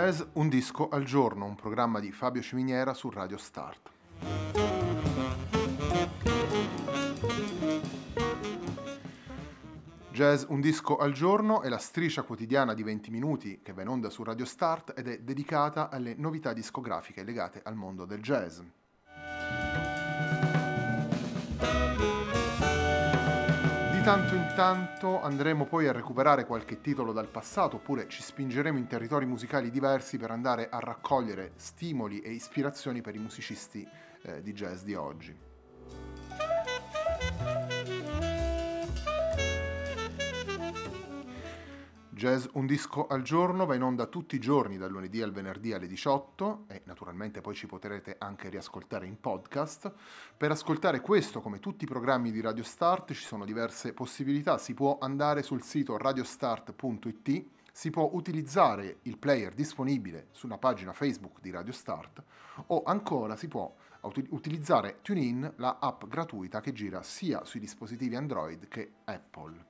Jazz Un disco al giorno, un programma di Fabio Ciminiera su Radio Start. Jazz Un disco al giorno è la striscia quotidiana di 20 minuti che va in onda su Radio Start ed è dedicata alle novità discografiche legate al mondo del jazz. Di tanto in tanto andremo poi a recuperare qualche titolo dal passato oppure ci spingeremo in territori musicali diversi per andare a raccogliere stimoli e ispirazioni per i musicisti eh, di jazz di oggi. Jazz Un disco al giorno va in onda tutti i giorni dal lunedì al venerdì alle 18 e naturalmente poi ci potrete anche riascoltare in podcast. Per ascoltare questo come tutti i programmi di Radio Start ci sono diverse possibilità, si può andare sul sito radiostart.it, si può utilizzare il player disponibile sulla pagina Facebook di Radio Start o ancora si può utilizzare TuneIn, la app gratuita che gira sia sui dispositivi Android che Apple.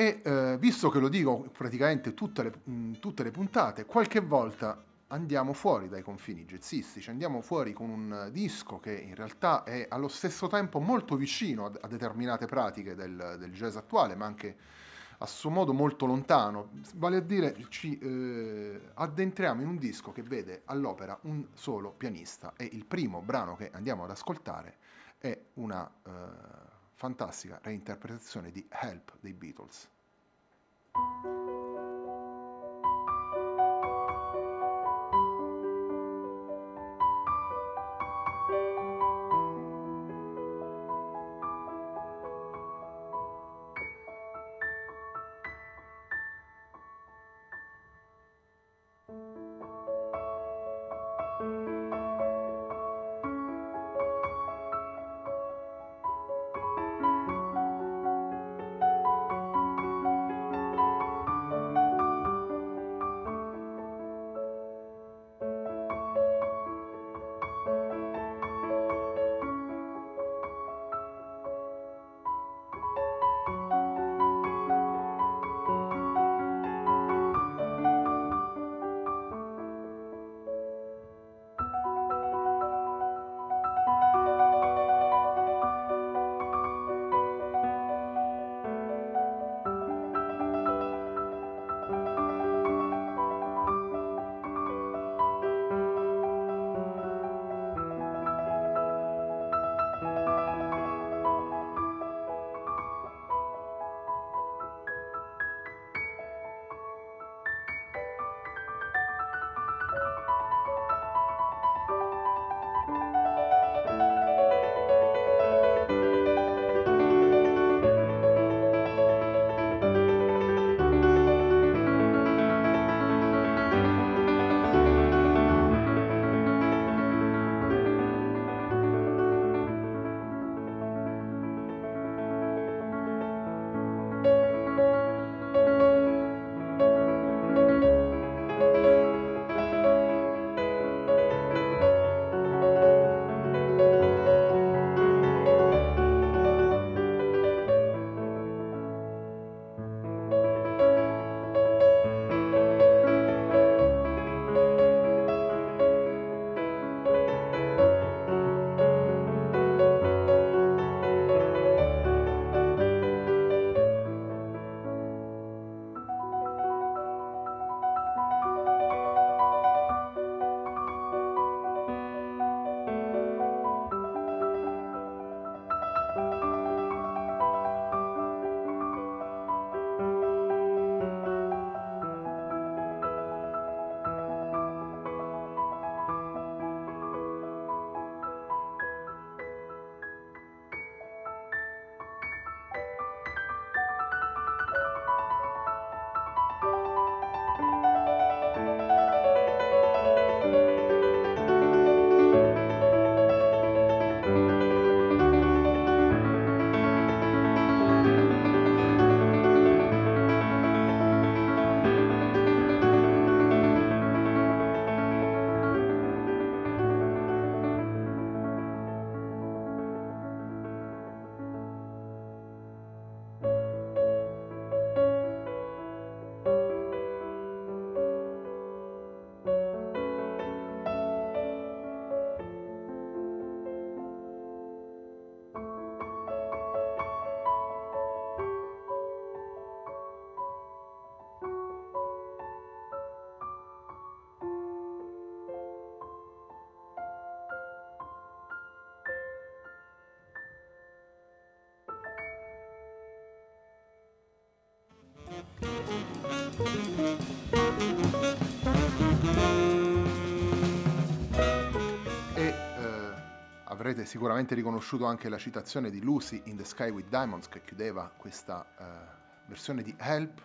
E eh, visto che lo dico praticamente tutte le, mh, tutte le, puntate, qualche volta andiamo fuori dai confini jazzistici, andiamo fuori con un disco che in realtà è allo stesso tempo molto vicino a, a determinate pratiche del, del, jazz attuale, ma anche a suo modo molto lontano. Vale a dire, ci eh, addentriamo in un disco che vede all'opera un solo pianista e il primo brano che andiamo ad ascoltare è una... Eh, fantastica reinterpretazione di Help dei Beatles. Sicuramente riconosciuto anche la citazione di Lucy in the Sky with Diamonds che chiudeva questa uh, versione di Help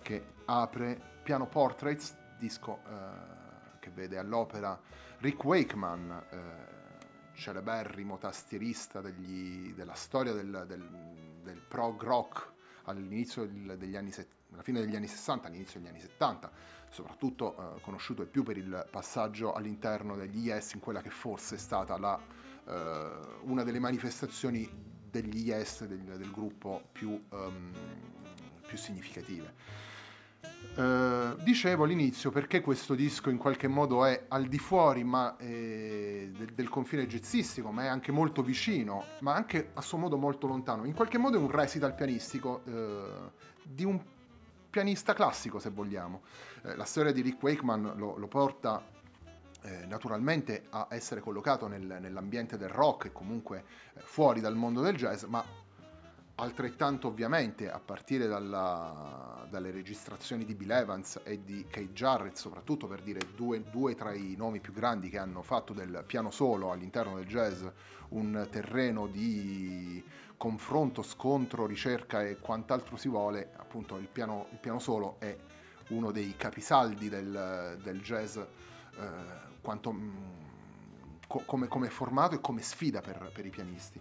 che apre Piano Portraits, disco uh, che vede all'opera Rick Wakeman, uh, celeberrimo tastierista degli, della storia del, del, del, prog rock all'inizio degli anni, alla fine degli anni 60, all'inizio degli anni 70, soprattutto conosciuto più per il passaggio all'interno degli Yes in quella che forse è stata la una delle manifestazioni degli yes del, del gruppo più, um, più significative. Uh, dicevo all'inizio perché questo disco in qualche modo è al di fuori ma, eh, del, del, confine jazzistico, ma è anche molto vicino, ma anche a suo modo molto lontano. In qualche modo è un recital pianistico uh, di un pianista classico, se vogliamo. Uh, la storia di Rick Wakeman lo, lo porta eh, naturalmente a essere collocato nel, nell'ambiente del rock e comunque eh, fuori dal mondo del jazz, ma altrettanto ovviamente a partire dalla, dalle registrazioni di Bill Evans e di Kate Jarrett, soprattutto per dire due, due, tra i nomi più grandi che hanno fatto del piano solo all'interno del jazz un terreno di confronto, scontro, ricerca e quant'altro si vuole, appunto il piano, il piano solo è uno dei capisaldi del, del jazz. Eh, quanto, mm, co- come, come, formato e come sfida per, per i pianisti.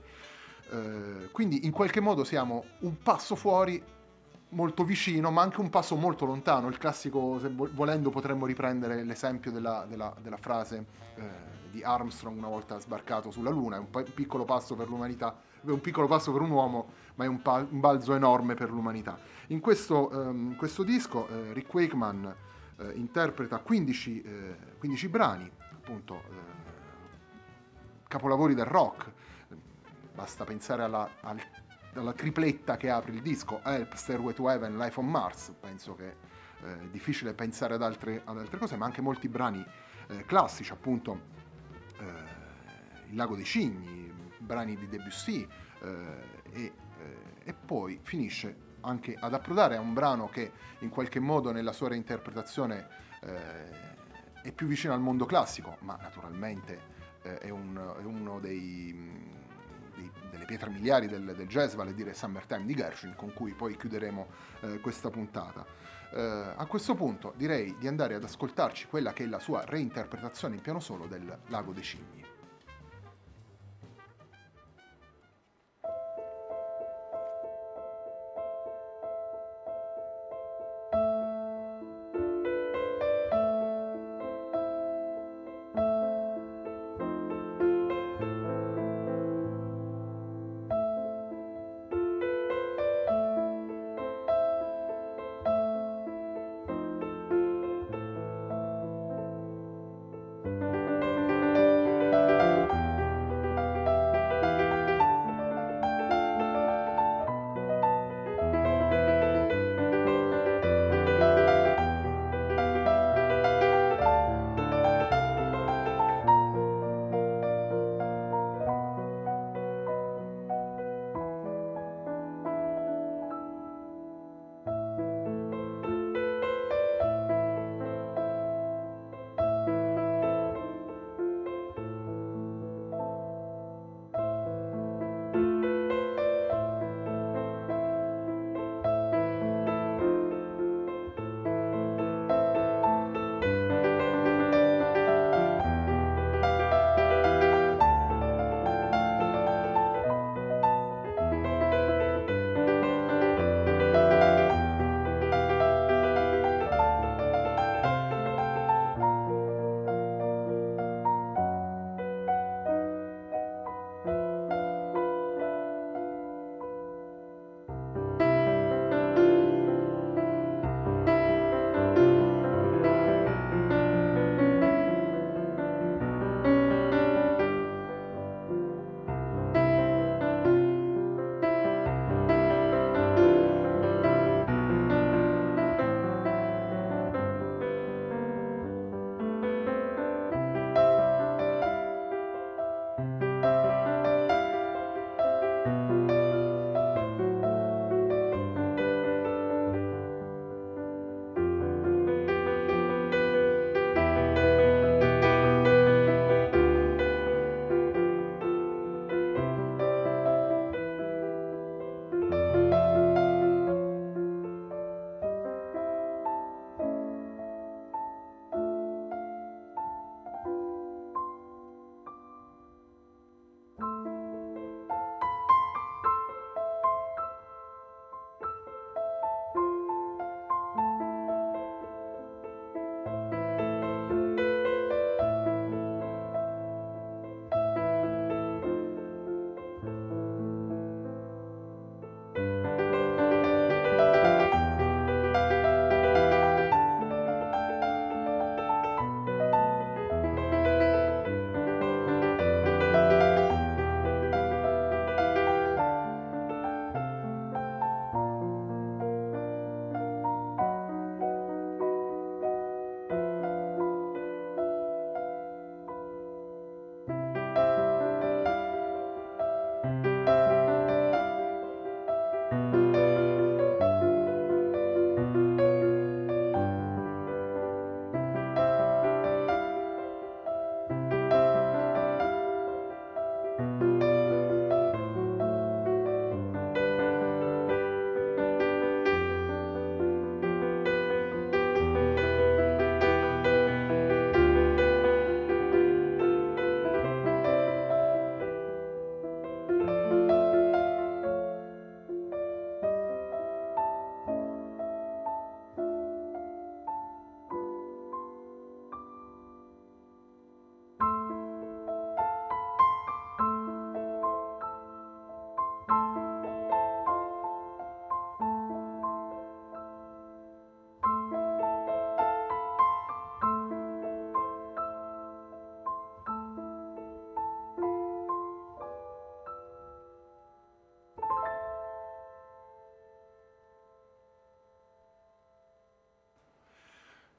Eh, quindi in qualche modo siamo un passo fuori, molto vicino, ma anche un passo molto lontano. Il classico, se volendo potremmo riprendere l'esempio della, della, della frase eh, di Armstrong una volta sbarcato sulla Luna, è un, p- piccolo passo per l'umanità, è un piccolo passo per un uomo, ma è un, pa- un balzo enorme per l'umanità. In questo, um, questo disco eh, Rick Wakeman eh, interpreta 15, eh, 15, brani, appunto eh, capolavori del rock, basta pensare alla, al, alla, tripletta che apre il disco, Help, Stairway to Heaven, Life on Mars, penso che eh, è difficile pensare ad altre, ad altre, cose, ma anche molti brani eh, classici, appunto Il lago dei cigni, brani di Debussy, e, e poi finisce anche ad approdare a un brano che in qualche modo nella sua reinterpretazione eh, è più vicino al mondo classico, ma naturalmente eh, è, un, è, uno dei, dei, delle pietre miliari del, del, jazz, vale a dire Summertime di Gershwin, con cui poi chiuderemo eh, questa puntata. Eh, a questo punto direi di andare ad ascoltarci quella che è la sua reinterpretazione in piano solo del Lago dei Cigni.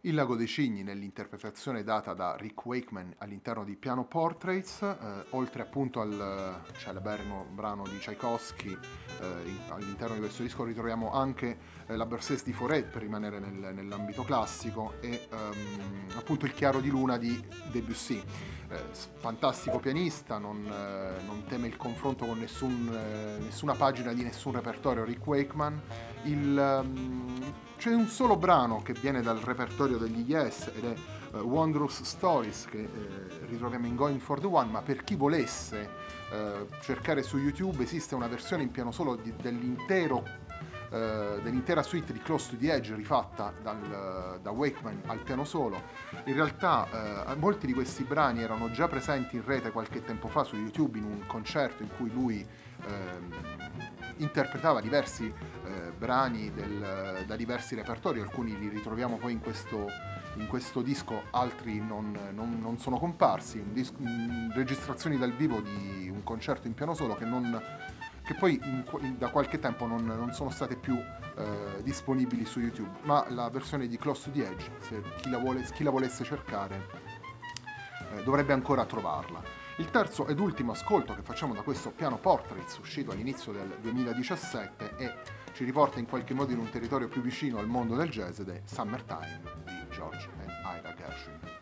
Il lago dei cigni nell'interpretazione data da Rick Wakeman all'interno di Piano Portraits, eh, oltre appunto al celeberrimo brano di Tchaikovsky, eh, all'interno di questo disco ritroviamo anche eh, la Berceuse di Foret per rimanere nel, nell'ambito classico e ehm, appunto il Chiaro di Luna di Debussy. Eh, fantastico pianista, non, eh, non, teme il confronto con nessun, eh, nessuna pagina di nessun repertorio Rick Wakeman. Il, um, c'è un solo brano che viene dal repertorio degli Yes ed è uh, Wondrous Stories che uh, ritroviamo in Going for the One, ma per chi volesse uh, cercare su YouTube esiste una versione in piano solo di, dell'intero dell'intera suite di Close to the Edge rifatta dal, da Wakeman al piano solo. In realtà eh, molti di questi brani erano già presenti in rete qualche tempo fa su YouTube in un concerto in cui lui eh, interpretava diversi eh, brani del, da diversi repertori, alcuni li ritroviamo poi in questo, in questo disco, altri non, non, non sono comparsi, dis- registrazioni dal vivo di un concerto in piano solo che, non, che poi in, da qualche tempo non, sono state più eh, disponibili su YouTube, ma la versione di Close to the Edge, se chi la, vuole, chi la volesse cercare, eh, dovrebbe ancora trovarla. Il terzo ed ultimo ascolto che facciamo da questo piano Portraits uscito all'inizio del 2017 e ci riporta in qualche modo in un territorio più vicino al mondo del jazz ed è Summertime di George and Ira Gershwin.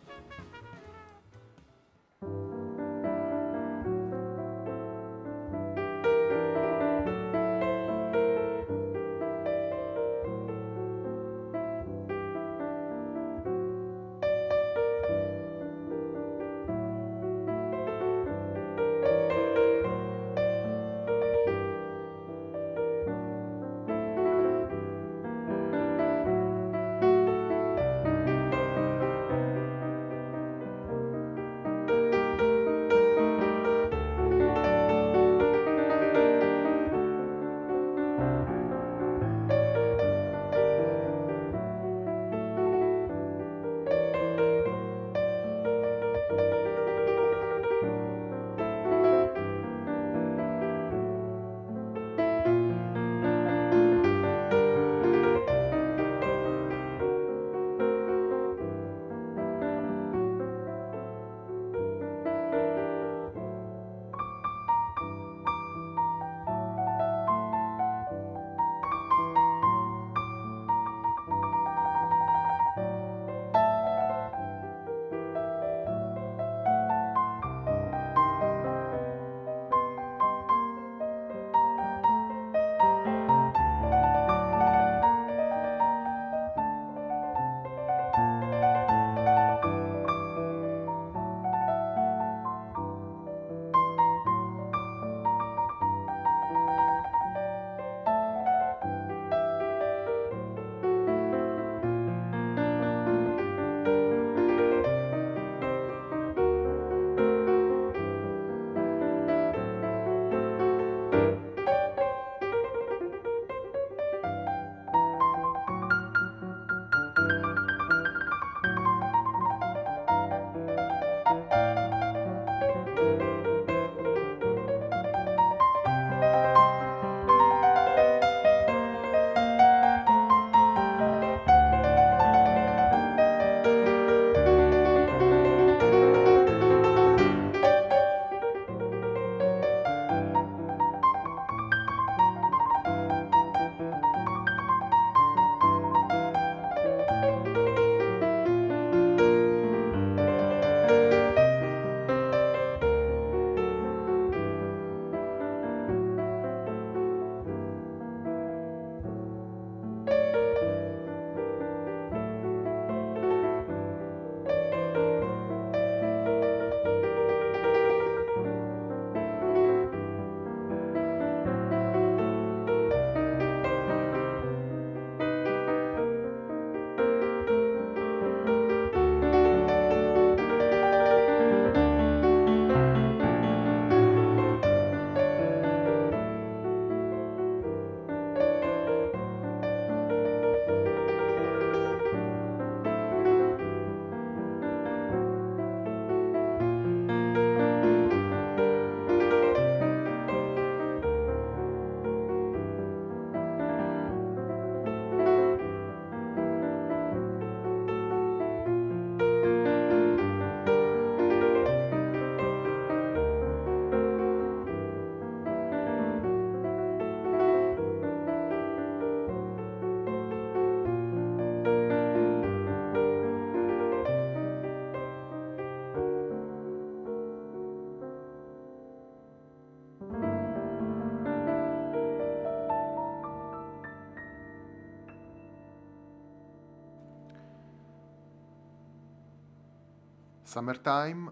Summertime,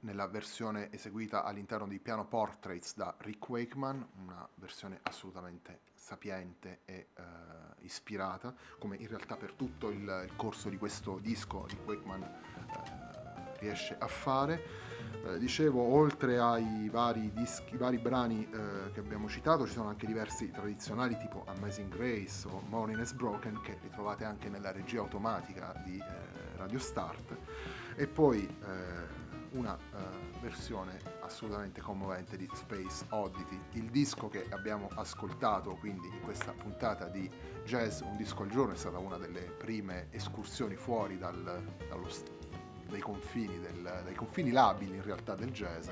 nella versione eseguita all'interno di Piano Portraits da Rick Wakeman, una versione assolutamente sapiente e uh, ispirata, come in realtà per tutto il, il corso di questo disco Rick Wakeman uh, riesce a fare. Eh, dicevo, oltre ai vari, dischi, vari brani eh, che abbiamo citato, ci sono anche diversi tradizionali tipo Amazing Grace o Morning is Broken che ritrovate anche nella regia automatica di eh, Radio Start e poi eh, una uh, versione assolutamente commovente di Space Oddity, il disco che abbiamo ascoltato quindi in questa puntata di Jazz Un disco al giorno è stata una delle prime escursioni fuori dal, dallo, dai, confini del, dai confini labili in realtà del jazz,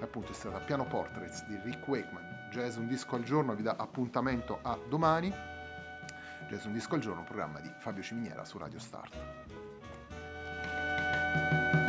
appunto è stata Piano Portraits di Rick Wakeman, Jazz Un disco al giorno vi dà appuntamento a domani, Jazz Un disco al giorno, programma di Fabio Ciminiera su Radio Start. Bye.